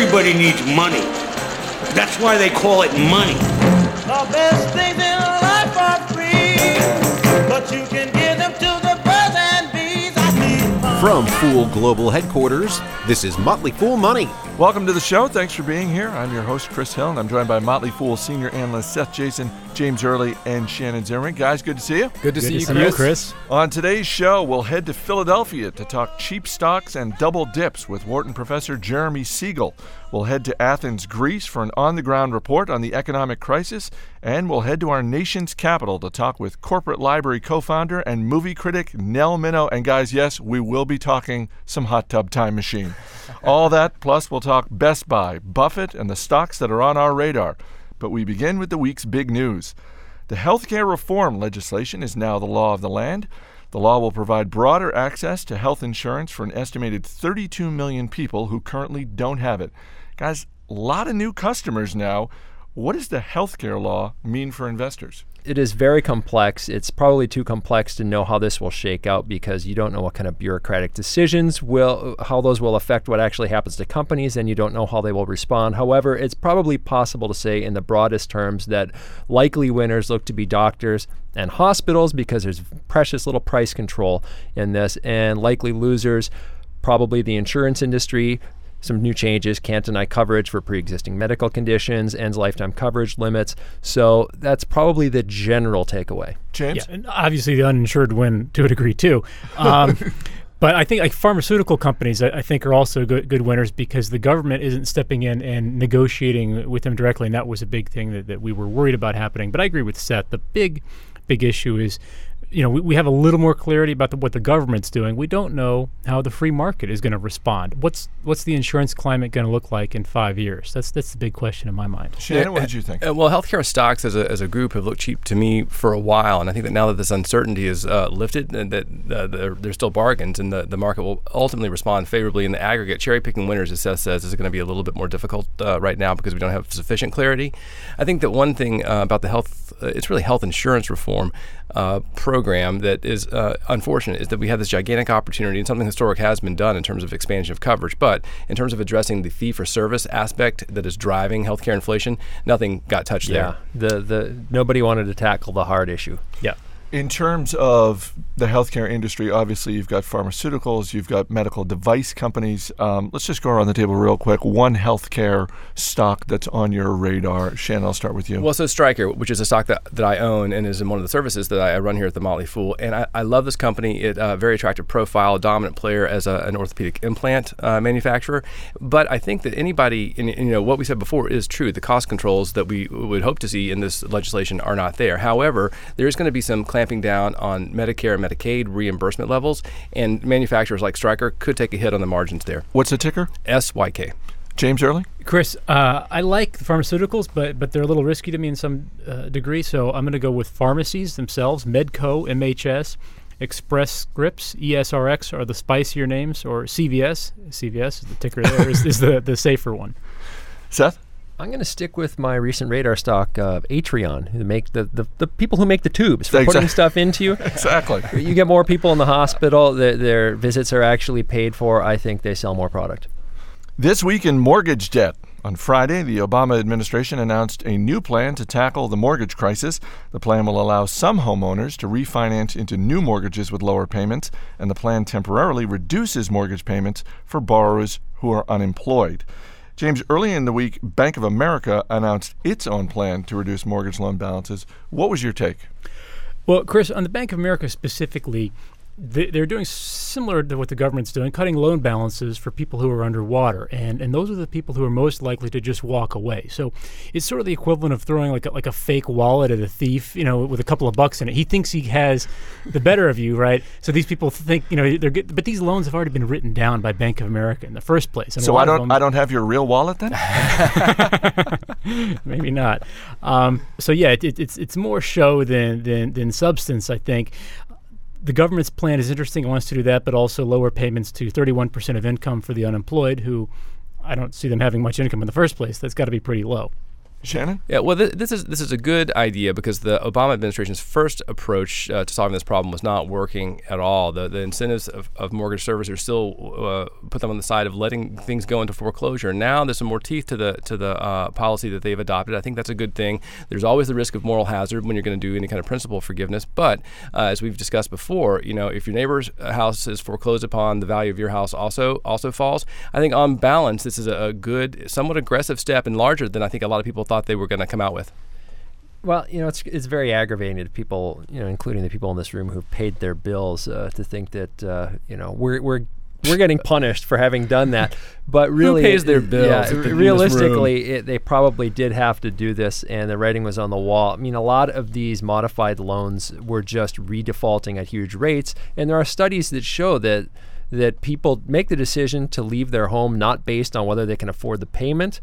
Everybody needs money. That's why they call it money. The best things in life are free, but you can give them to the birds and bees. I need money. From Fool Global Headquarters, this is Motley Fool Money. Welcome to the show. Thanks for being here. I'm your host, Chris Hill, and I'm joined by Motley Fool senior analyst Seth Jayson, James Early, and Shannon Zimmerman. Guys, good to see you. Good to see you, see Chris. you, Chris. On today's show, we'll head to Philadelphia to talk cheap stocks and double dips with Wharton professor Jeremy Siegel. We'll head to Athens, Greece for an on the ground report on the economic crisis, and we'll head to our nation's capital to talk with corporate library co founder and movie critic Nell Minow. And guys, yes, we will be talking some hot tub time machine. All that, plus we'll talk Best Buy, Buffett, and the stocks that are on our radar. But we begin with the week's big news. The healthcare reform legislation is now the law of the land. The law will provide broader access to health insurance for an estimated 32 million people who currently don't have it. Guys, a lot of new customers now. What does the healthcare law mean for investors? It is very complex. It's probably too complex to know how this will shake out because you don't know what kind of bureaucratic decisions will, how those will affect what actually happens to companies, and you don't know how they will respond. However, it's probably possible to say, in the broadest terms, that likely winners look to be doctors and hospitals because there's precious little price control in this, and likely losers, probably the insurance industry, some new changes can't deny coverage for pre-existing medical conditions ends lifetime coverage limits so that's probably the general takeaway James? Yeah, and obviously the uninsured win to a degree too. Um, but I think like pharmaceutical companies, I, I think are also good, good winners because the government isn't stepping in and negotiating with them directly, and that was a big thing that, that we were worried about happening. But I agree with Seth. The big, big issue is you know, we, we have a little more clarity about the, what the government's doing. We don't know how the free market is going to respond. What's what's the insurance climate going to look like in five years? That's that's the big question in my mind. Shannon, what did you think? Uh, well, healthcare stocks as a, as a group have looked cheap to me for a while, and I think that now that this uncertainty is uh, lifted, and that uh, they're, they're still bargains, and the, the market will ultimately respond favorably in the aggregate. Cherry picking winners, as Seth says, is going to be a little bit more difficult uh, right now because we don't have sufficient clarity. I think that one thing uh, about the health, uh, it's really health insurance reform uh, program that is uh, unfortunate is that we have this gigantic opportunity, and something historic has been done in terms of expansion of coverage, but in terms of addressing the fee for service aspect that is driving healthcare inflation, nothing got touched yeah there. the the nobody wanted to tackle the hard issue Yeah. In terms of the healthcare industry, obviously you've got pharmaceuticals, you've got medical device companies. Um, let's just go around the table real quick. One healthcare stock that's on your radar. Shannon, I'll start with you. Well, so Stryker, which is a stock that, that I own and is in one of the services that I, run here at the Motley Fool, and I, I love this company. It uh, very attractive profile, dominant player as a, an orthopedic implant uh, manufacturer. But I think that anybody, and, and, you know, what we said before is true. The cost controls that we would hope to see in this legislation are not there. However, there is going to be some clamping down on Medicare and Medicaid reimbursement levels, and manufacturers like Stryker could take a hit on the margins there. What's the ticker? SYK. James Early? Chris, uh, I like pharmaceuticals, but but they're a little risky to me in some uh, degree. So I'm going to go with pharmacies themselves: Medco, MHS, Express Scripts, ESRX are the spicier names, or CVS. CVS is the ticker there is, is the the safer one. Seth? I'm going to stick with my recent radar stock, uh, Atrion, who make the, the, the people who make the tubes for Exact- putting stuff into you. Exactly. you get more people in the hospital. Their, their visits are actually paid for. I think they sell more product. This week in mortgage debt. On Friday, the Obama administration announced a new plan to tackle the mortgage crisis. The plan will allow some homeowners to refinance into new mortgages with lower payments, and the plan temporarily reduces mortgage payments for borrowers who are unemployed. James, early in the week, Bank of America announced its own plan to reduce mortgage loan balances. What was your take? Well, Chris, on the Bank of America specifically, they're doing similar to what the government's doing, cutting loan balances for people who are underwater, and and those are the people who are most likely to just walk away. So it's sort of the equivalent of throwing like a, like a fake wallet at a thief, you know, with a couple of bucks in it. He thinks he has the better of you, right? So these people think, you know, they're good, but these loans have already been written down by Bank of America in the first place. And So I don't I don't have your real wallet then? maybe not. Um, so yeah, it, it, it's it's more show than than than substance. I think the government's plan is interesting. It wants to do that, but also lower payments to 31% of income for the unemployed, who I don't see them having much income in the first place. That's got to be pretty low. Shannon? Yeah, well, th- this is this is a good idea because the Obama administration's first approach uh, to solving this problem was not working at all. The, the incentives of, of mortgage servicers still uh, put them on the side of letting things go into foreclosure. Now there's some more teeth to the to the uh, policy that they've adopted. I think that's a good thing. There's always the risk of moral hazard when you're going to do any kind of principal forgiveness, but uh, as we've discussed before, you know, if your neighbor's house is foreclosed upon, the value of your house also also falls. I think on balance, this is a, a good, somewhat aggressive step and larger than I think a lot of people thought they were going to come out with. Well, you know, it's it's very aggravating to people, you know, including the people in this room who've paid their bills, uh, to think that uh, you know we're we're we're getting punished for having done that. But really, pays their bills Yeah, if they're in this realistically, it, they probably did have to do this, and the writing was on the wall. I mean, a lot of these modified loans were just redefaulting at huge rates, and there are studies that show that that people make the decision to leave their home not based on whether they can afford the payment.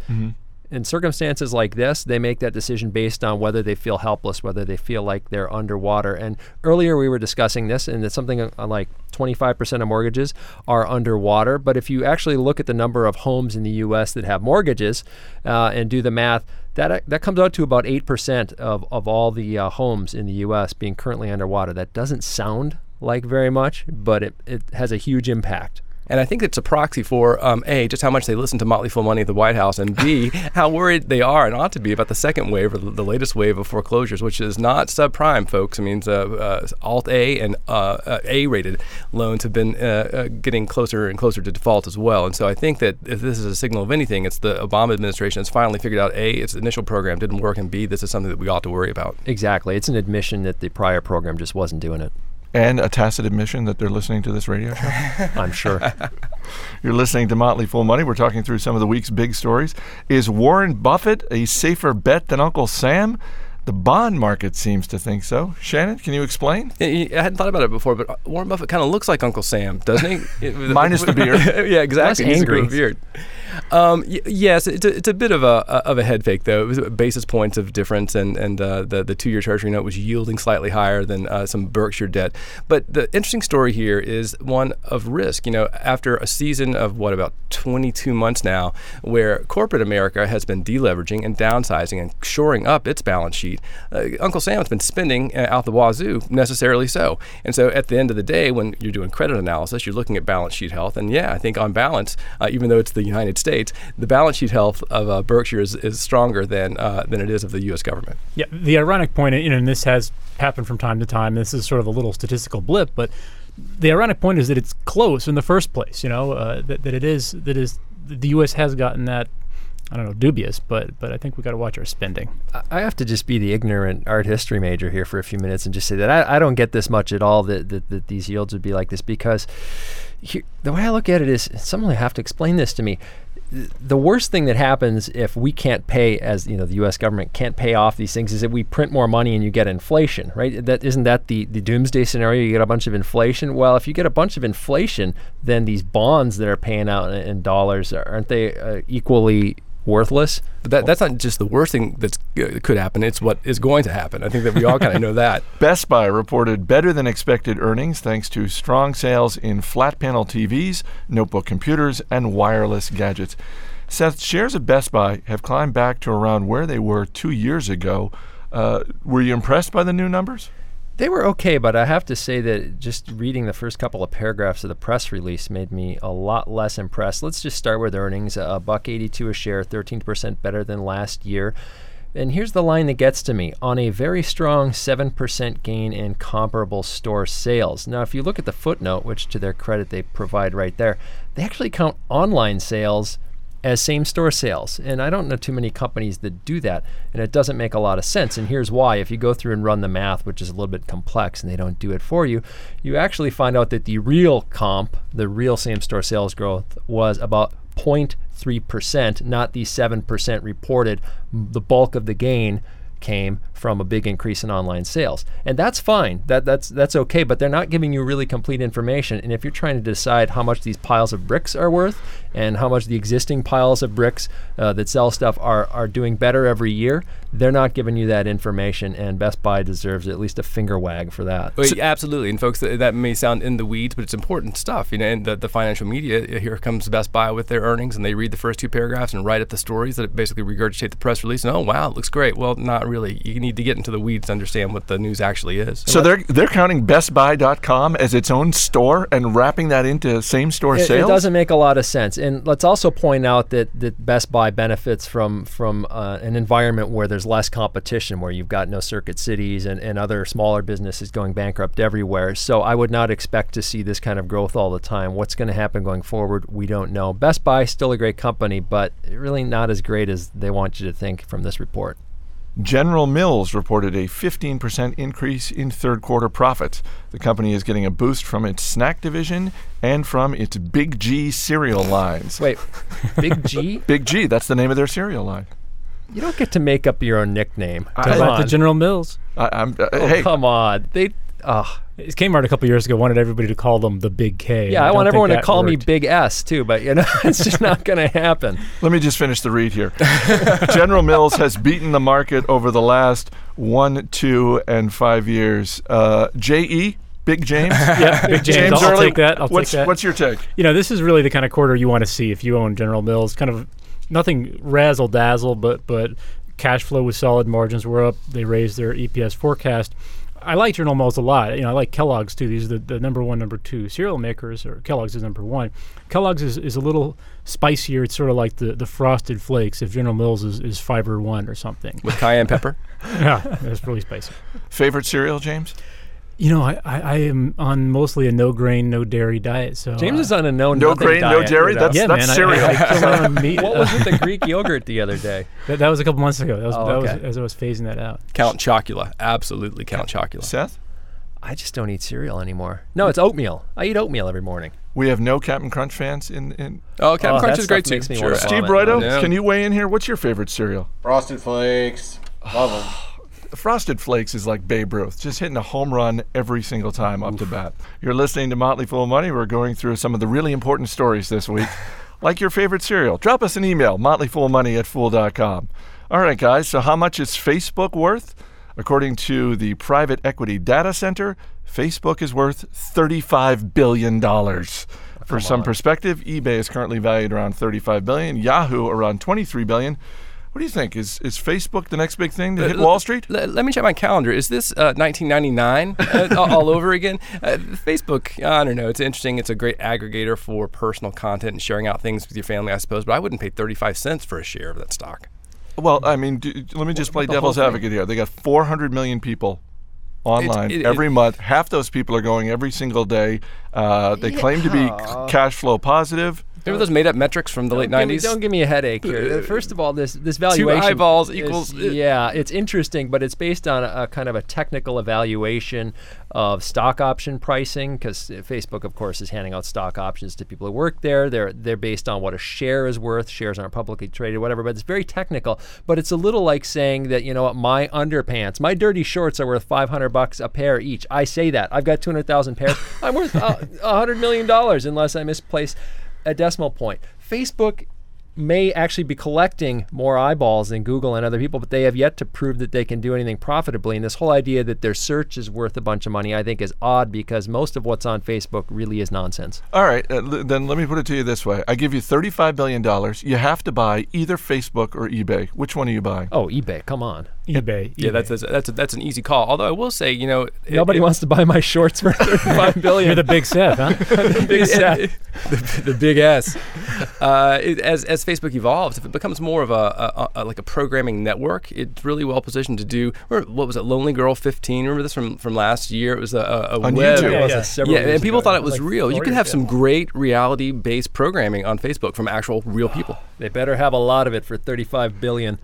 In circumstances like this, they make that decision based on whether they feel helpless, whether they feel like they're underwater. And earlier we were discussing this, and it's something uh, like 25% of mortgages are underwater. But if you actually look at the number of homes in the U.S. that have mortgages uh, and do the math, that uh, that comes out to about 8% of, of all the uh, homes in the U.S. being currently underwater. That doesn't sound like very much, but it, it has a huge impact. And I think it's a proxy for um, a just how much they listen to Motley Fool Money at the White House, and b how worried they are and ought to be about the second wave or the, latest wave of foreclosures, which is not subprime, folks. It means uh, uh, Alt A and uh, uh, A rated loans have been uh, uh, getting closer and closer to default as well. And so I think that if this is a signal of anything, it's the Obama administration has finally figured out a its initial program didn't work, and b this is something that we ought to worry about. Exactly. It's an admission that the prior program just wasn't doing it. And a tacit admission that they're listening to this radio show. I'm sure. You're listening to Motley Fool Money. We're talking through some of the week's big stories. Is Warren Buffett a safer bet than Uncle Sam? The bond market seems to think so. Shannon, can you explain? I I hadn't thought about it before, but Warren Buffett kind of looks like Uncle Sam, doesn't he? Minus the beard. yeah, exactly. Less He's a angry. beard. Um, y- yes, it's a, it's a bit of a of a head fake though. It was basis points of difference, and and uh, the the two year Treasury note was yielding slightly higher than uh, some Berkshire debt. But the interesting story here is one of risk. You know, after a season of what about 22 months now, where corporate America has been deleveraging and downsizing and shoring up its balance sheet, uh, Uncle Sam has been spending uh, out the wazoo, necessarily so. And so at the end of the day, when you're doing credit analysis, you're looking at balance sheet health. And yeah, I think on balance, uh, even though it's the United States, the balance sheet health of uh, Berkshire is, is stronger than uh, than it is of the U.S. government. Yeah, the ironic point, you know, and this has happened from time to time. This is sort of a little statistical blip, but the ironic point is that it's close in the first place. You know, uh, that, that it is that is the U.S. has gotten that. I don't know, dubious, but but I think we got to watch our spending. I- I have to just be the ignorant art history major here for a few minutes and just say that I, I don't get this much at all that, that, that these yields would be like this because here, the way I look at it is someone will have to explain this to me. Th- The worst thing that happens if we can't pay, as you know, the U.S. government can't pay off these things, is that we print more money and you get inflation, right? That isn't that the the doomsday scenario? You get a bunch of inflation. Well, if you get a bunch of inflation, then these bonds that are paying out in, in dollars aren't they uh, equally worthless? But that, that's not just the worst thing that uh, could happen. It's what is going to happen. I think that we all kind of know that. Best Buy reported better than expected earnings thanks to strong sales in flat panel TVs, notebook computers, and wireless gadgets. Seth, shares of Best Buy have climbed back to around where they were two years ago. Uh, were you impressed by the new numbers? They were okay, but I have to say that just reading the first couple of paragraphs of the press release made me a lot less impressed. Let's just start with earnings: a buck eighty-two a share, thirteen percent better than last year. And here's the line that gets to me on a very strong 7% gain in comparable store sales. Now, if you look at the footnote, which to their credit they provide right there, they actually count online sales as same store sales. And I don't know too many companies that do that. And it doesn't make a lot of sense. And here's why. If you go through and run the math, which is a little bit complex and they don't do it for you, you actually find out that the real comp, the real same store sales growth, was about 0.3%, not the 7% reported. The bulk of the gain came from a big increase in online sales. And that's fine. That that's that's okay, but they're not giving you really complete information. And if you're trying to decide how much these piles of bricks are worth and how much the existing piles of bricks uh, that sell stuff are are doing better every year, they're not giving you that information and Best Buy deserves at least a finger wag for that. Well, yeah, absolutely, and folks, that, that may sound in the weeds, but it's important stuff. You know, and the, the financial media uh, here comes Best Buy with their earnings, and they read the first two paragraphs and write up the stories that basically regurgitate the press release. And oh wow, it looks great. Well, not really. You need to get into the weeds to understand what the news actually is. So they're they're counting BestBuy.com as its own store and wrapping that into same store It, it doesn't make a lot of sense. And let's also point out that, that Best Buy benefits from from uh, an environment where there's less competition, where you've got no circuit cities and, and other smaller businesses going bankrupt everywhere. So I would not expect to see this kind of growth all the time. What's going to happen going forward, we don't know. Best Buy still a great company, but really not as great as they want you to think from this report. General Mills reported a 15% increase in third quarter profits. The company is getting a boost from its snack division and from its Big G cereal lines. Wait, Big G? Big G, that's the name of their cereal line. You don't get to make up your own nickname. How Come about the. General Mills? I, I'm, uh, Oh, hey, come on. They. Oh, Kmart a couple years ago wanted everybody to call them the Big K. yeah, I, don't want everyone to that call me. Big S too, but you know it's just not going to happen. let me just finish the read here. General Mills has beaten the market over the last one, two, and five years. Uh, J.E., Big James. Yeah, Big James. James I'll, I'll Early, take that. I'll what's, take that. what's your take? you know, this is really the kind of quarter you want to see if you own General Mills. Kind of nothing razzle dazzle, but but cash flow was solid. Margins were up. They raised their EPS forecast. I like General Mills a lot. You know, I like Kellogg's too. These are the, the number one, number two cereal makers, or Kellogg's is number one. Kellogg's is, is a little spicier. It's sort of like the, the Frosted Flakes if General Mills is, is fiber one or something. with cayenne pepper. yeah, it's really spicy. Favorite cereal, James? You know, I, I, I am on mostly a no grain, no dairy diet. So James uh, is on a no No nothing grain, no dairy? you know? That's- yeah, man. Cereal. I, I kill meat. what was it? the Greek yogurt the other day? That, that was a couple months ago. That was, Oh, that was as I was phasing that out. Count Chocula, absolutely Count Chocula. Seth? I just don't eat cereal anymore. No, it's oatmeal. I eat oatmeal every morning. We have no Captain Crunch fans in. in Oh, Captain Oh, Crunch is great too. Sure. Steve vomit. Broido, Yeah. can you weigh in here? What's your favorite cereal? Frosted Flakes. Love them. Frosted Flakes is like Babe Ruth, just hitting a home run every single time up to bat. You're listening to Motley Fool Money. We're going through some of the really important stories this week, like your favorite cereal. Drop us an email, motleyfoolmoney at fool.com. All right, guys, so how much is Facebook worth? According to the private equity data center, Facebook is worth $35 billion. For some perspective, eBay is currently valued around 35 billion, Yahoo around 23 billion. What do you think? Is is Facebook the next big thing to hit Wall Street? Let, let me check my calendar. Is this uh, 1999 uh, all- over again? Uh, Facebook, I don't know. It's interesting. It's a great aggregator for personal content and sharing out things with your family, I suppose. But I wouldn't pay 35 cents for a share of that stock. Well, I mean, do, let me just play devil's advocate here. They got 400 million people online it- every month. Half those people are going every single day. Uh, they claim to be cash flow positive. Remember those made-up metrics from the late Don't give me- 90s? don't give me a headache here. First of all, this this valuation two eyeballs is- equals- yeah, it's interesting, but it's based on a, a kind of a technical evaluation of stock option pricing because Facebook, of course, is handing out stock options to people who work there. They're they're based on what a share is worth. Shares aren't publicly traded, whatever. But it's very technical. But it's a little like saying that you know what, my underpants, my dirty shorts are worth 500 bucks a pair each. I say that I've got 200,000 pairs. I'm worth uh, 100 million dollars unless I misplace a decimal point. Facebook may actually be collecting more eyeballs than Google and other people, but they have yet to prove that they can do anything profitably. And this whole idea that their search is worth a bunch of money, I think, is odd because most of what's on Facebook really is nonsense. All right, uh, l- then let me put it to you this way: I give you 35 billion dollars. You have to buy either Facebook or eBay. Which one are you buying? Oh, eBay, come on. eBay. yeah, eBay. that's that's that's, a, that's an easy call. Although I will say, you know, it- Nobody it- wants to buy my shorts for five billion. You're the big Seth, huh? The big set. the, the big S. Uh, it, as as Facebook evolves, if it becomes more of a, a, a like a programming network, it's really well positioned to do. Remember, what was it? Lonely Girl 15. Remember this from from last year? It was a, a, a On web. YouTube. Yeah, Yeah, yeah. yeah. several Yeah, and people ago. thought it was Like real. You four could have some great reality-based programming on Facebook from actual real people. They better have a lot of it for 35 billion.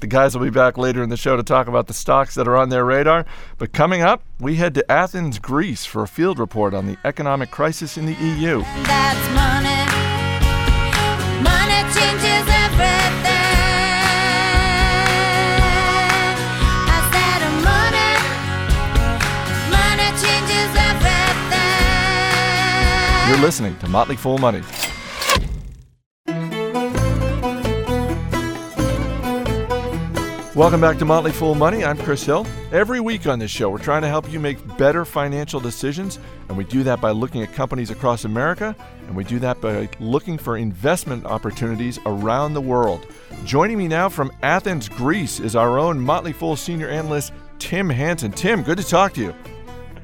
The guys will be back later in the show to talk about the stocks that are on their radar. But coming up, we head to Athens, Greece for a field report on the economic crisis in the EU. That's money. Money changes. Oh, You're listening to Motley Fool Money. Welcome back to Motley Fool Money. I'm Chris Hill. Every week on this show, we're trying to help you make better financial decisions, and we do that by looking at companies across America, and we do that by looking for investment opportunities around the world. Joining me now from Athens, Greece, is our own Motley Fool senior analyst, Tim Hanson. Tim, good to talk to you.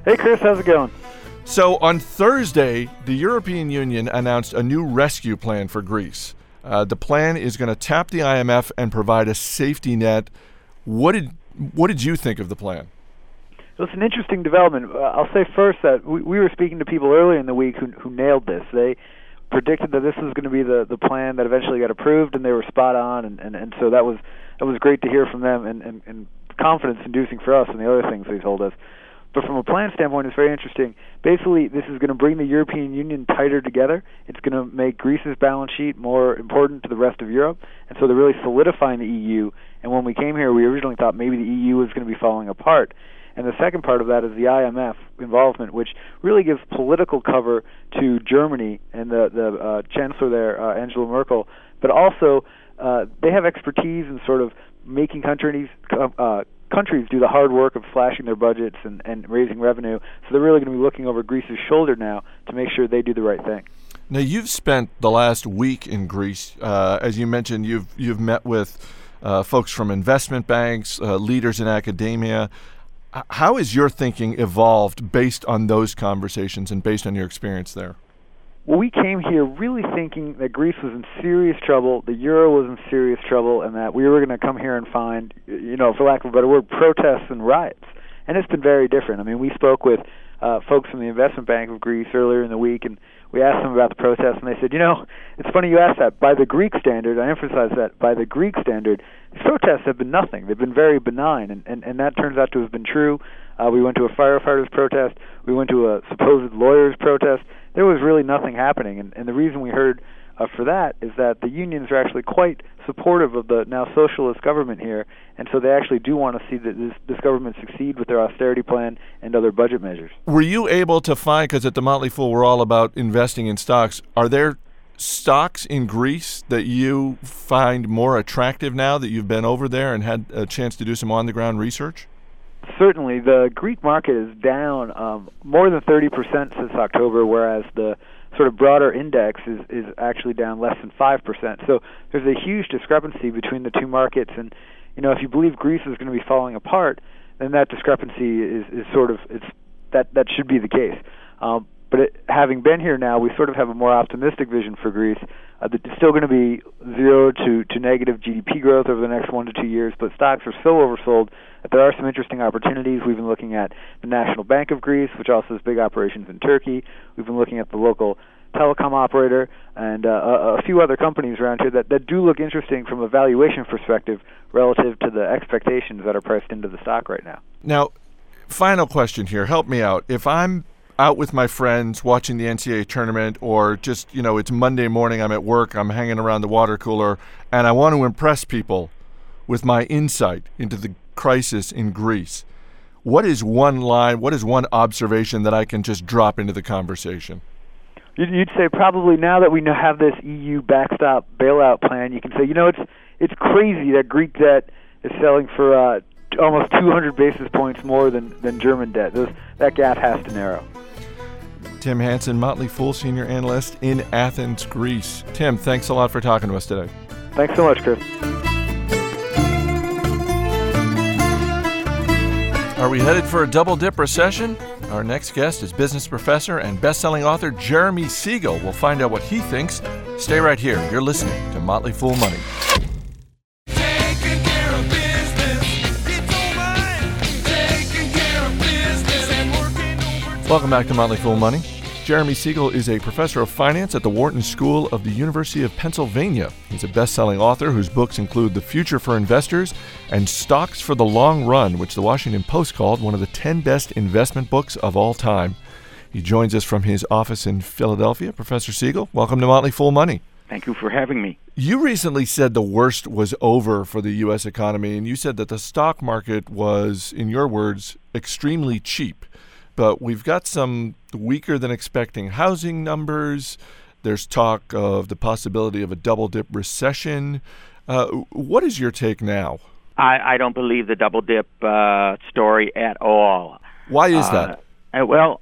Hey, Chris, how's it going? So, on Thursday, the European Union announced a new rescue plan for Greece. Uh, the plan is going to tap the IMF and provide a safety net. What did what did you think of the plan? Well, it's an interesting development. Uh, I'll say first that we, we were speaking to people earlier in the week who, who nailed this. They predicted that this was going to be the, the plan that eventually got approved, and they were spot on. And, and, and so that was that was great to hear from them, and, and, and confidence inducing for us and the other things they told us. But from a plan standpoint, it's very interesting. Basically, this is going to bring the European Union tighter together. It's going to make Greece's balance sheet more important to the rest of Europe, and so they're really solidifying the EU. And when we came here, we originally thought maybe the EU was going to be falling apart. And the second part of that is the IMF involvement, which really gives political cover to Germany and the the uh, chancellor there, uh, Angela Merkel, but also uh, they have expertise in sort of making countries uh, countries do the hard work of slashing their budgets and, and raising revenue. So they're really going to be looking over Greece's shoulder now to make sure they do the right thing. Now you've spent the last week in Greece, uh, as you mentioned. You've you've met with uh, folks from investment banks, uh, leaders in academia. How has your thinking evolved based on those conversations and based on your experience there? Well, we came here really thinking that Greece was in serious trouble, the euro was in serious trouble, and that we were going to come here and find, you know, for lack of a better word, protests and riots. And it's been very different. I mean, we spoke with uh, folks from the Investment Bank of Greece earlier in the week, and we asked them about the protests, and they said, you know, it's funny you asked that. By the Greek standard, I emphasize that, by the Greek standard, protests have been nothing. They've been very benign, and, and, and that turns out to have been true. Uh, we went to a firefighters protest. We went to a supposed lawyers protest there was really nothing happening. And, and the reason we heard uh, for that is that the unions are actually quite supportive of the now socialist government here, and so they actually do want to see that this, this government succeed with their austerity plan and other budget measures. Were you able to find, because at the Motley Fool we're all about investing in stocks, are there stocks in Greece that you find more attractive now that you've been over there and had a chance to do some on the ground research? Certainly the Greek market is down um, more than 30% since October, whereas the sort of broader index is, is actually down less than 5%. So there's a huge discrepancy between the two markets. And, you know, if you believe Greece is going to be falling apart, then that discrepancy is, is sort of, it's, that, that should be the case. Um, but it, having been here now, we sort of have a more optimistic vision for Greece. Uh, it's still going to be zero to, to negative GDP growth over the next one to two years, but stocks are so oversold that there are some interesting opportunities. We've been looking at the National Bank of Greece, which also has big operations in Turkey. We've been looking at the local telecom operator and uh, a, a few other companies around here that, that do look interesting from a valuation perspective relative to the expectations that are priced into the stock right now. Now, final question here. Help me out. If I'm out with my friends watching the NCAA tournament, or just, you know, it's Monday morning, I'm at work, I'm hanging around the water cooler, and I want to impress people with my insight into the crisis in Greece. What is one line, what is one observation that I can just drop into the conversation? You'd say probably now that we have this EU backstop bailout plan, you can say, you know, it's it's crazy that Greek debt is selling for uh, almost 200 basis points more than, than German debt. Those, that gap has to narrow. Tim Hanson, Motley Fool Senior Analyst in Athens, Greece. Tim, thanks a lot for talking to us today. Thanks so much, Chris. Are we headed for a double dip recession? Our next guest is business professor and best-selling author Jeremy Siegel. We'll find out what he thinks. Stay right here. You're listening to Motley Fool Money. Welcome back to Motley Fool Money. Jeremy Siegel is a professor of finance at the Wharton School of the University of Pennsylvania. He's a best selling author whose books include The Future for Investors and Stocks for the Long Run, which the Washington Post called one of the 10 best investment books of all time. He joins us from his office in Philadelphia. Professor Siegel, welcome to Motley Fool Money. Thank you for having me. You recently said the worst was over for the U.S. economy, and you said that the stock market was, in your words, extremely cheap. But we've got some weaker than expecting housing numbers. There's talk of the possibility of a double dip recession. Uh, what is your take now? I, I don't believe the double dip uh, story at all. Why is that? Uh, well,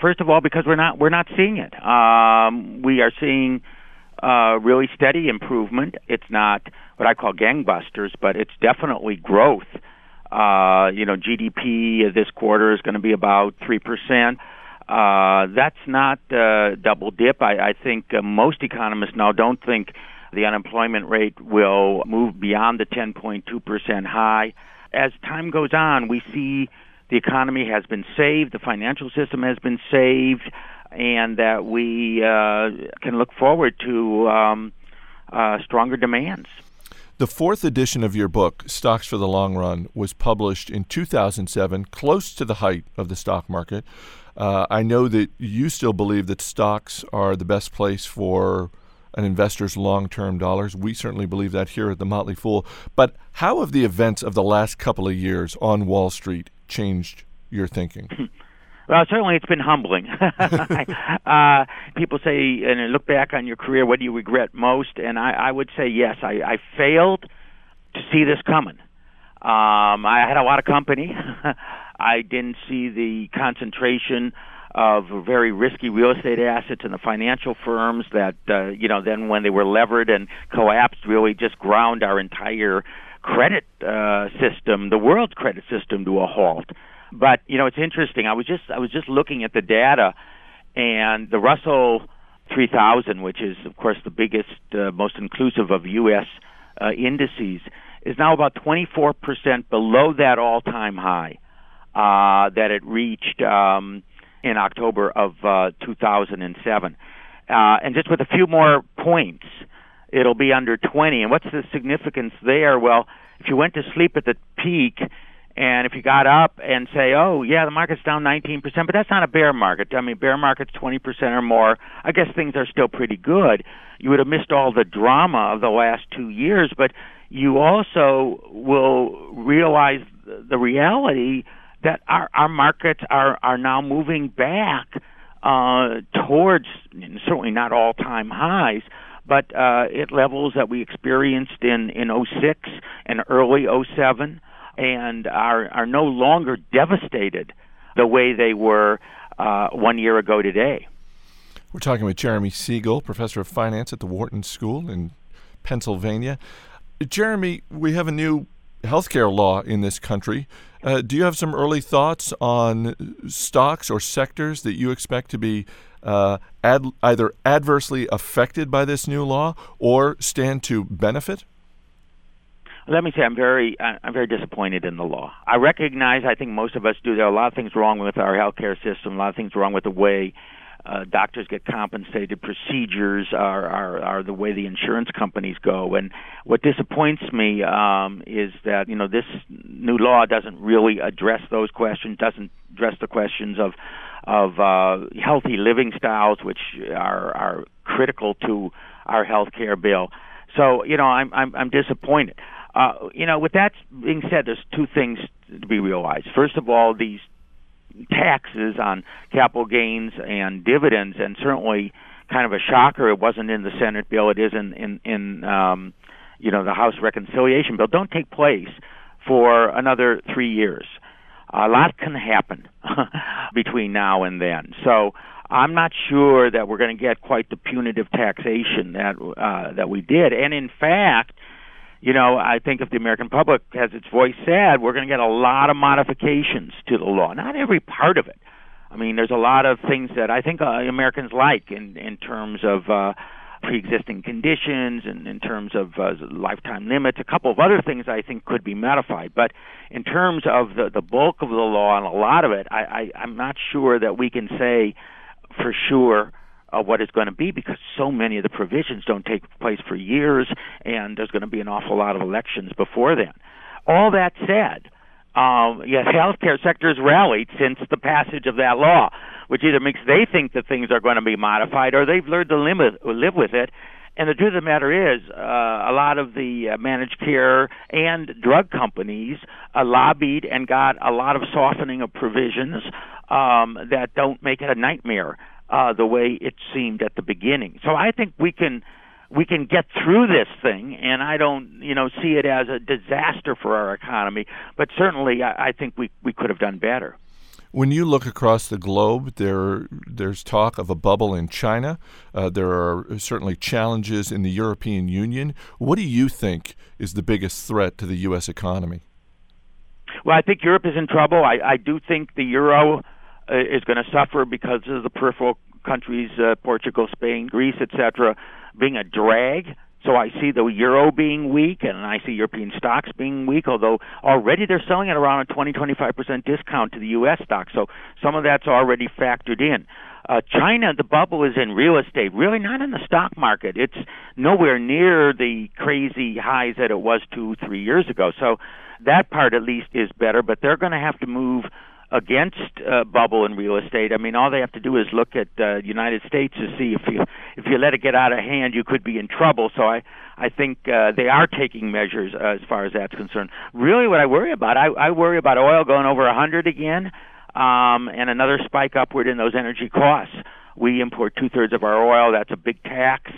first of all, because we're not we're not seeing it. Um, we are seeing uh, really steady improvement. It's not what I call gangbusters, but it's definitely growth. Uh, you know, GDP this quarter is going to be about three percent. Uh, that's not uh, double dip. I, I think uh, most economists now don't think the unemployment rate will move beyond the 10.2% high. As time goes on, we see the economy has been saved, the financial system has been saved, and that we uh, can look forward to um, uh, stronger demands. The fourth edition of your book, Stocks for the Long Run, was published in 2007, close to the height of the stock market. Uh, I know that you still believe that stocks are the best place for an investor's long term dollars. We certainly believe that here at the Motley Fool. But how have the events of the last couple of years on Wall Street changed your thinking? Well, certainly it's been humbling. uh, people say, and look back on your career, what do you regret most? And I, I would say, yes, I, I failed to see this coming. Um, I had a lot of company. I didn't see the concentration of very risky real estate assets in the financial firms that uh, you know then when they were levered and collapsed really just ground our entire credit uh, system, the world's credit system, to a halt. But you know it's interesting. I was just I was just looking at the data, and the Russell 3000, which is of course the biggest, uh, most inclusive of U.S. Uh, indices, is now about 24% below that all-time high uh, that it reached. Um, in October of uh, 2007. Uh, and just with a few more points, it'll be under 20. And what's the significance there? Well, if you went to sleep at the peak, and if you got up and say, "Oh, yeah, the market's down 19%," but that's not a bear market. I mean, bear market's 20% or more. I guess things are still pretty good. You would have missed all the drama of the last 2 years, but you also will realize the reality that our, our markets are, are now moving back uh, towards certainly not all time highs, but uh, at levels that we experienced in, in 06 and early 07 and are, are no longer devastated the way they were uh, one year ago today. We're talking with Jeremy Siegel, professor of finance at the Wharton School in Pennsylvania. Jeremy, we have a new healthcare law in this country. Uh, do you have some early thoughts on stocks or sectors that you expect to be uh, ad- either adversely affected by this new law or stand to benefit? Let me say, I'm very, I'm very disappointed in the law. I recognize, I think most of us do. There are a lot of things wrong with our healthcare system. A lot of things wrong with the way uh, doctors get compensated, procedures are, are are the way the insurance companies go. And what disappoints me um, is that you know this new law doesn't really address those questions, doesn't address the questions of of uh, healthy living styles, which are are critical to our health care bill. So you know I'm I'm, I'm disappointed. Uh, you know, with that being said, there's two things to be realized. First of all, these taxes on capital gains and dividends, and certainly kind of a shocker. It wasn't in the Senate bill. It is in in, in um, you know the House reconciliation bill. Don't take place for another three years. A lot can happen between now and then. So I'm not sure that we're going to get quite the punitive taxation that uh, that we did. And in fact, you know, I think if the American public has its voice said, we're going to get a lot of modifications to the law. Not every part of it. I mean, there's a lot of things that I think uh, Americans like in in terms of uh, pre-existing conditions and in terms of uh, lifetime limits. A couple of other things I think could be modified, but in terms of the the bulk of the law and a lot of it, I, I I'm not sure that we can say for sure uh, what it's going to be because so many of the provisions don't take place for years, and there's going to be an awful lot of elections before then. All that said, um, yes, healthcare sector has rallied since the passage of that law, which either makes they think that things are going to be modified or they've learned to limit, live with it. And the truth of the matter is, uh, a lot of the uh, managed care and drug companies uh, lobbied and got a lot of softening of provisions um, that don't make it a nightmare uh, the way it seemed at the beginning. So I think we can we can get through this thing, and I don't, you know, see it as a disaster for our economy. But certainly, I, I think we we could have done better. When you look across the globe, there there's talk of a bubble in China. Uh, there are certainly challenges in the European Union. What do you think is the biggest threat to the U.S. economy? Well, I think Europe is in trouble. I, I do think the euro is going to suffer because of the peripheral countries, uh, Portugal, Spain, Greece, etc., being a drag. So I see the euro being weak, and I see European stocks being weak. Although already they're selling at around a 20, 25 percent discount to the U.S. stocks, so some of that's already factored in. Uh, China, the bubble is in real estate, really not in the stock market. It's nowhere near the crazy highs that it was two, three years ago. So that part at least is better, but they're going to have to move against uh, bubble in real estate. I mean, all they have to do is look at uh, United States to see if you if you let it get out of hand, you could be in trouble. So I I think uh, they are taking measures uh, as far as that's concerned. Really, what I worry about, I, I worry about oil going over hundred again, um, and another spike upward in those energy costs. We import two thirds of our oil. That's a big tax.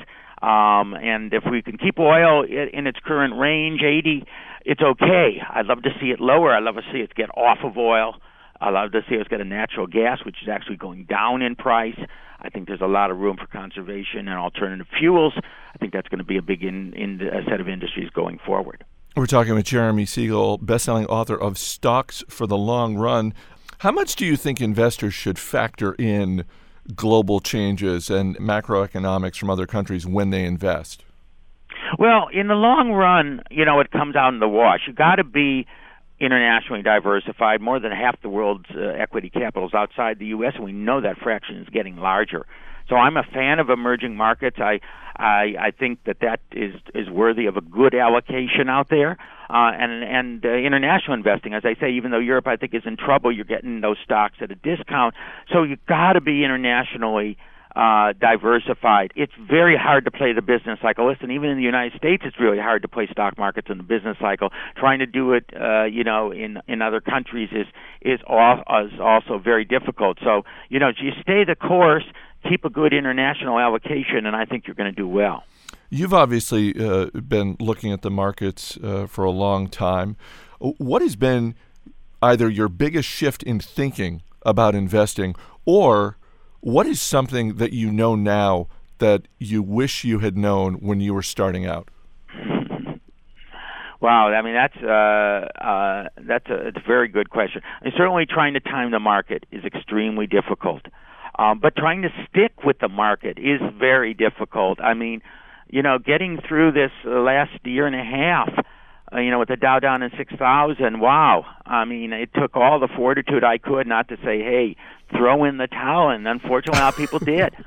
Um, and if we can keep oil in its current range, 80, it's okay. I'd love to see it lower. I'd love to see it get off of oil. I love to see us got a natural gas, which is actually going down in price. I think there's a lot of room for conservation and alternative fuels. I think that's going to be a big in, in a set of industries going forward. We're talking with Jeremy Siegel, best-selling author of Stocks for the Long Run. How much do you think investors should factor in global changes and macroeconomics from other countries when they invest? Well, in the long run, you know, it comes out in the wash. You got to be internationally diversified. More than half the world's uh, equity capital is outside the U.S., and we know that fraction is getting larger. So I'm a fan of emerging markets. I I, I think that that is is worthy of a good allocation out there. Uh, and and uh, international investing, as I say, even though Europe I think is in trouble, you're getting those stocks at a discount. So you've got to be internationally uh, diversified. It's very hard to play the business cycle. Listen, even in the United States, it's really hard to play stock markets in the business cycle. Trying to do it, uh, you know, in in other countries is is, all, is also very difficult. So, you know, you stay the course, keep a good international allocation, and I think you're going to do well. You've obviously uh, been looking at the markets uh, for a long time. What has been either your biggest shift in thinking about investing or what is something that you know now that you wish you had known when you were starting out? Wow, I mean that's uh, uh, that's a, it's a very good question. And certainly, trying to time the market is extremely difficult, um, but trying to stick with the market is very difficult. I mean, you know, getting through this last year and a half, uh, you know, with the Dow down in six thousand. Wow, I mean, it took all the fortitude I could not to say, "Hey, throw in the towel and unfortunately a lot of people did.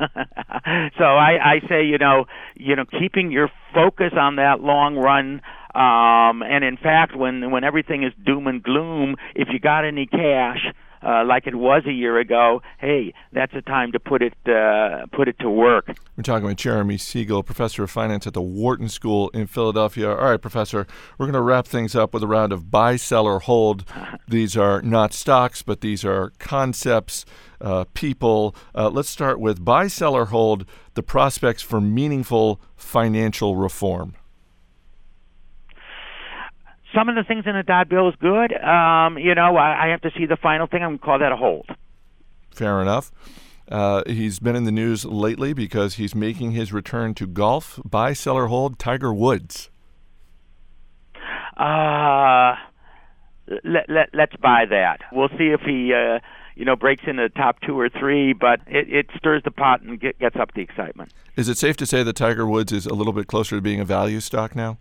So i i say you know you know keeping your focus on that long run um and in fact when when everything is doom and gloom if you got any cash uh, like it was a year ago, hey, that's a time to put it uh, put it to work. We're talking with Jeremy Siegel, professor of finance at the Wharton School in Philadelphia. All right, professor, we're going to wrap things up with a round of buy, sell, or hold. these are not stocks, but these are concepts, uh, people. Uh, let's start with buy, sell, or hold. The prospects for meaningful financial reform some of the things in the Dodd bill is good. Um, you know, I, I have to see the final thing. I'm going to call that a hold. Fair enough. Uh, he's been in the news lately because he's making his return to golf. Buy, sell, or hold Tiger Woods. Uh, let, let, let's buy that. We'll see if he, uh, you know, breaks into the top two or three, but it, it stirs the pot and get, gets up the excitement. Is it safe to say that Tiger Woods is a little bit closer to being a value stock now?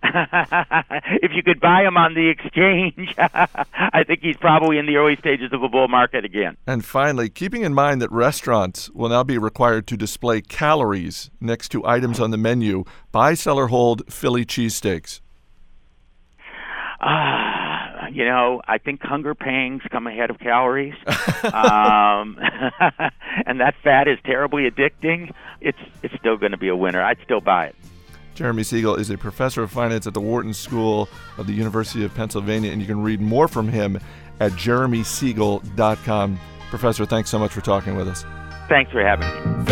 if you could buy him on the exchange, I think he's probably in the early stages of a bull market again. And finally, keeping in mind that restaurants will now be required to display calories next to items on the menu, buy, sell, or hold Philly cheesesteaks. Ah, uh, you know, I think hunger pangs come ahead of calories, um, and that fat is terribly addicting. It's it's still going to be a winner. I'd still buy it. Jeremy Siegel is a professor of finance at the Wharton School of the University of Pennsylvania, and you can read more from him at jeremysiegel.com. Professor, thanks so much for talking with us. Thanks for having me.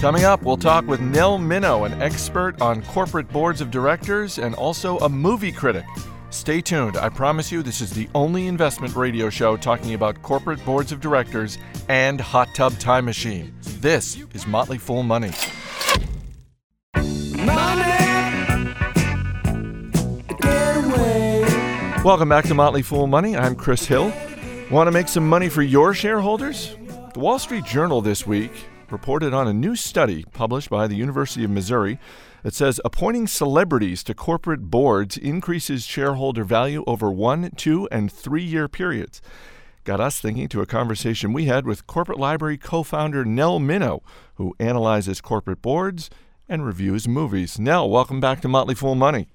Coming up, we'll talk with Nell Minow, an expert on corporate boards of directors and also a movie critic. Stay tuned. I promise you, this is the only investment radio show talking about corporate boards of directors and hot tub time machine. This is Motley Fool Money. Welcome back to Motley Fool Money. I'm Chris Hill. Want to make some money for your shareholders? The Wall Street Journal this week reported on a new study published by the University of Missouri that says appointing celebrities to corporate boards increases shareholder value over one, two, and three year periods. Got us thinking to a conversation we had with Corporate Library co founder Nell Minow, who analyzes corporate boards and reviews movies. Nell, welcome back to Motley Fool Money.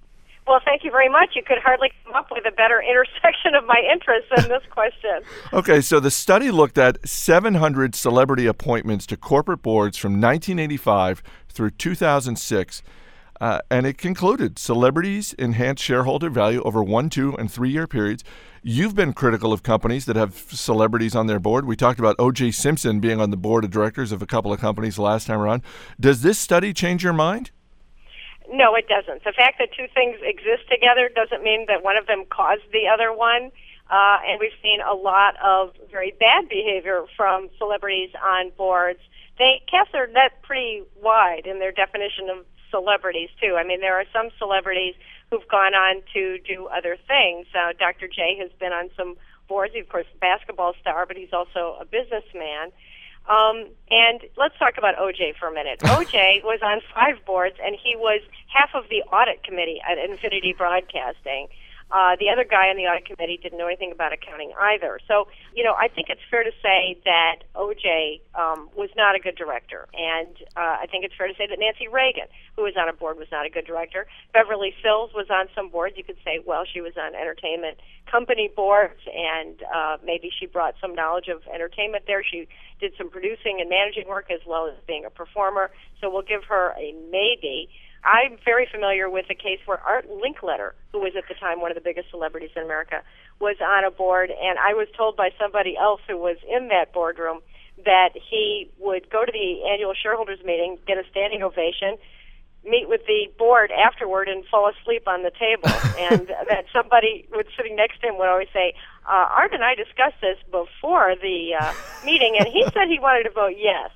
Well, thank you very much. You could hardly come up with a better intersection of my interests than this question. Okay, so the study looked at 700 celebrity appointments to corporate boards from 1985 through 2006. Uh, and it concluded celebrities enhance shareholder value over one, two, and three year periods. You've been critical of companies that have celebrities on their board. We talked about O.J. Simpson being on the board of directors of a couple of companies last time around. Does this study change your mind? No, it doesn't. The fact that two things exist together doesn't mean that one of them caused the other one. Uh, and we've seen a lot of very bad behavior from celebrities on boards. They cast their net pretty wide in their definition of celebrities too. I mean, there are some celebrities who've gone on to do other things. Uh, Dr. J has been on some boards. He's of course a basketball star, but he's also a businessman. Um, and let's talk about OJ for a minute. OJ was on five boards, and he was half of the audit committee at Infinity Broadcasting. Uh, the other guy on the audit committee didn't know anything about accounting either. So, you know, I think it's fair to say that OJ um, was not a good director. And uh, I think it's fair to say that Nancy Reagan, who was on a board, was not a good director. Beverly Sills was on some boards. You could say, well, she was on entertainment company boards, and uh, maybe she brought some knowledge of entertainment there. She did some producing and managing work as well as being a performer. So we'll give her a maybe. I'm very familiar with a case where Art Linkletter, who was at the time one of the biggest celebrities in America, was on a board, and I was told by somebody else who was in that boardroom that he would go to the annual shareholders meeting, get a standing ovation, meet with the board afterward, and fall asleep on the table. and that somebody was sitting next to him would always say, uh, "Art and I discussed this before the uh, meeting, and he said he wanted to vote yes."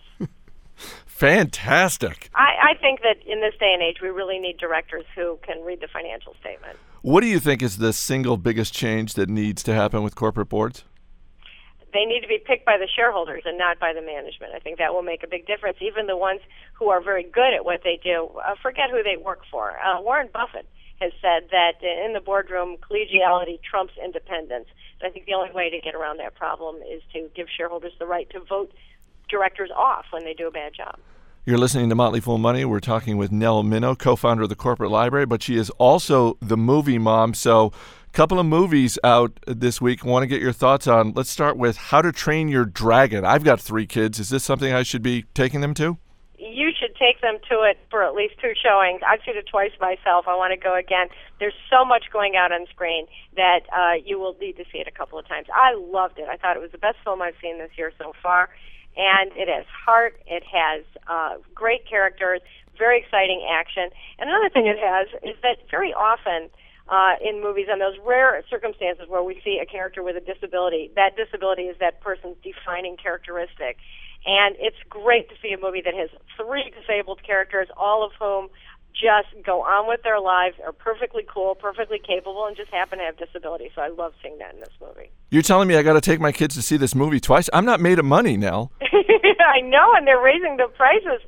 Fantastic. I, I think that in this day and age, we really need directors who can read the financial statement. What do you think is the single biggest change that needs to happen with corporate boards? They need to be picked by the shareholders and not by the management. I think that will make a big difference. Even the ones who are very good at what they do, uh, forget who they work for. Uh, Warren Buffett has said that in the boardroom, collegiality trumps independence. And I think the only way to get around that problem is to give shareholders the right to vote directors off when they do a bad job. You're listening to Motley Fool Money. We're talking with Nell Minow, co-founder of the Corporate Library, but she is also the movie mom. So, a couple of movies out this week. Want to get your thoughts on? Let's start with How to Train Your Dragon. I've got three kids. Is this something I should be taking them to? You should take them to it for at least two showings. I've seen it twice myself. I want to go again. There's so much going out on screen that uh, you will need to see it a couple of times. I loved it. I thought it was the best film I've seen this year so far and it has heart. It has uh, great characters, very exciting action. And another thing it has is that very often uh, in movies, on those rare circumstances where we see a character with a disability, that disability is that person's defining characteristic. And it's great to see a movie that has three disabled characters, all of whom just go on with their lives, are perfectly cool, perfectly capable, and just happen to have disabilities. So I love seeing that in this movie. You're telling me I got to take my kids to see this movie twice? I'm not made of money, Nell. I know, and they're raising the prices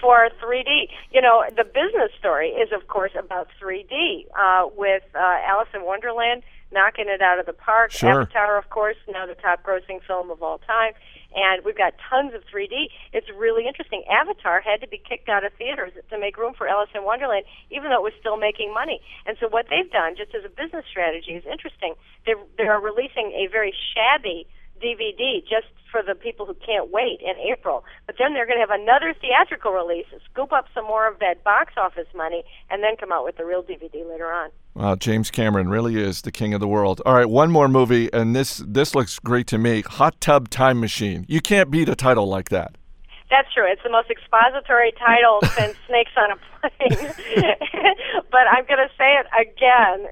for 3D. You know, the business story is, of course, about 3D uh, with uh, Alice in Wonderland knocking it out of the park. Sure. Avatar, of course, now the top grossing film of all time. And we've got tons of 3D. It's really interesting. Avatar had to be kicked out of theaters to make room for Alice in Wonderland, even though it was still making money. And so what they've done, just as a business strategy, is interesting. They're they're releasing a very shabby DVD just for the people who can't wait in April. But then they're going to have another theatrical release, scoop up some more of that box office money, and then come out with the real DVD later on. Wow, James Cameron really is the king of the world. All right, one more movie, and this this looks great to me. Hot Tub Time Machine. You can't beat a title like that. That's true. It's the most expository title since Snakes on a Plane. but I'm going to say it again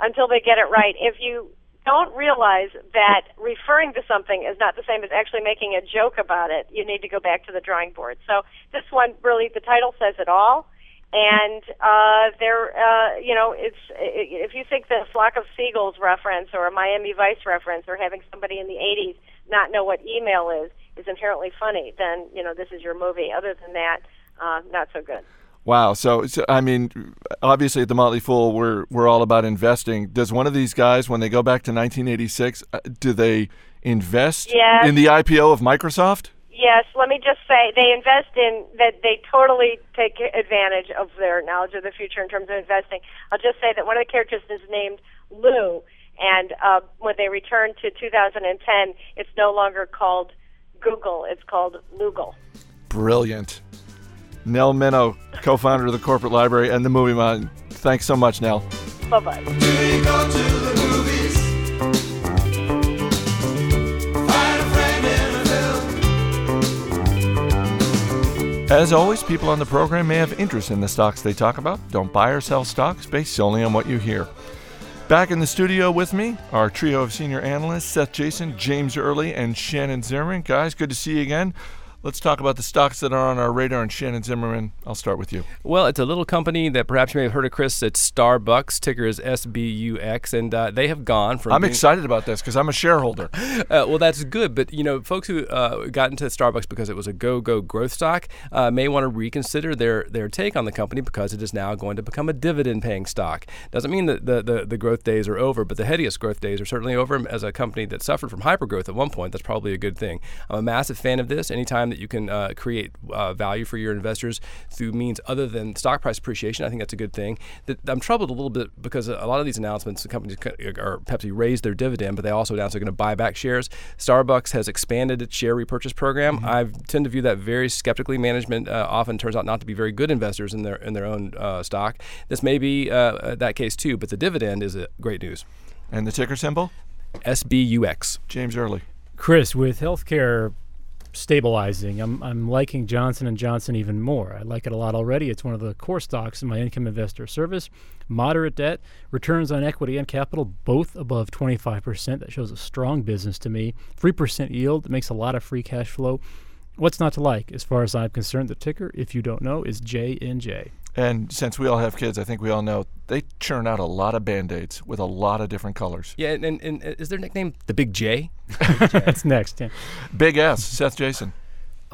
until they get it right. If you don't realize that referring to something is not the same as actually making a joke about it, you need to go back to the drawing board. So this one really, the title says it all. And uh, there, uh, you know, it's if you think the flock of seagulls reference or a Miami Vice reference or having somebody in the '80s not know what email is is inherently funny, then you know this is your movie. Other than that, uh, not so good. Wow. So, so, I mean, obviously at the Motley Fool, we're we're all about investing. Does one of these guys, when they go back to 1986, uh, do they invest Yes. in the IPO of Microsoft? Yes, let me just say they invest in that they totally take advantage of their knowledge of the future in terms of investing. I'll just say that one of the characters is named Lou, and uh, when they return to 2010, it's no longer called Google; it's called Lougle. Brilliant. Nell Minow, co-founder of the Corporate Library and the Movie Mom. Thanks so much, Nell. Bye bye. As always, people on the program may have interest in the stocks they talk about. Don't buy or sell stocks based solely on what you hear. Back in the studio with me, our trio of senior analysts Seth Jayson, James Early, and Shannon Zimmerman. Guys, good to see you again. Let's talk about the stocks that are on our radar. And Shannon Zimmerman, I'll start with you. Well, it's a little company that perhaps you may have heard of, Chris. It's Starbucks. Ticker is SBUX, and uh, they have gone from. I'm being- excited about this because I'm a shareholder. Uh, well, that's good, but you know, folks who uh, got into Starbucks because it was a go-go growth stock uh, may want to reconsider their their take on the company because it is now going to become a dividend-paying stock. Doesn't mean that the, the the growth days are over, but the headiest growth days are certainly over. As a company that suffered from hypergrowth at one point, that's probably a good thing. I'm a massive fan of this. Anytime that you can uh, create uh, value for your investors through means other than stock price appreciation, I think that's a good thing. That I'm troubled a little bit because a lot of these announcements, the companies co- or Pepsi raised their dividend, but they also announced they're going to buy back shares. Starbucks has expanded its share repurchase program. I tend to view that very skeptically. Management uh, often turns out not to be very good investors in their in their own uh, stock. This may be uh, that case too, but the dividend is uh, great news. And the ticker symbol? SBUX. James Early. Chris, with healthcare stabilizing, I'm I'm liking Johnson Johnson even more. I like it a lot already. It's one of the core stocks in my income investor service. Moderate debt, returns on equity and capital both above 25%. That shows a strong business to me. 3% yield makes a lot of free cash flow. What's not to like? As far as I'm concerned, the ticker, if you don't know, is JNJ. And since we all have kids, I think we all know they churn out a lot of band aids with a lot of different colors. Yeah, and, and, and uh, is their nickname the Big J? That's next. Yeah. Big S, Seth Jayson.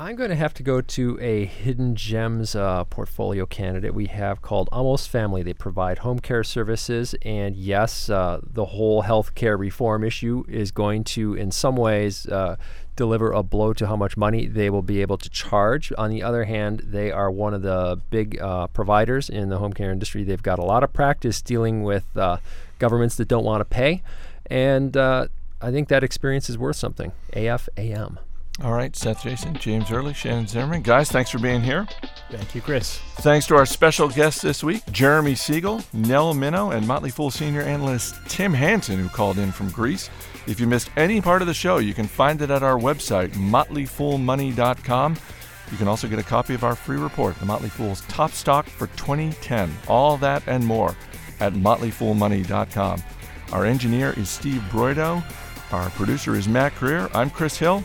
I'm going to have to go to a hidden gems uh, portfolio candidate we have called Almost Family. They provide home care services, and yes, uh, the whole healthcare reform issue is going to, in some ways, uh, deliver a blow to how much money they will be able to charge. On the other hand, they are one of the big uh, providers in the home care industry. They've got a lot of practice dealing with uh, governments that don't want to pay, and uh, I think that experience is worth something. AFAM. All right, Seth Jayson, James Early, Shannon Zimmerman. Guys, thanks for being here. Thank you, Chris. Thanks to our special guests this week, Jeremy Siegel, Nell Minow, and Motley Fool senior analyst Tim Hanson, who called in from Greece. If you missed any part of the show, you can find it at our website, motleyfoolmoney.com. You can also get a copy of our free report, The Motley Fool's Top Stock for 2010. All that and more at motleyfoolmoney.com. Our engineer is Steve Broido. Our producer is Matt Greer. I'm Chris Hill.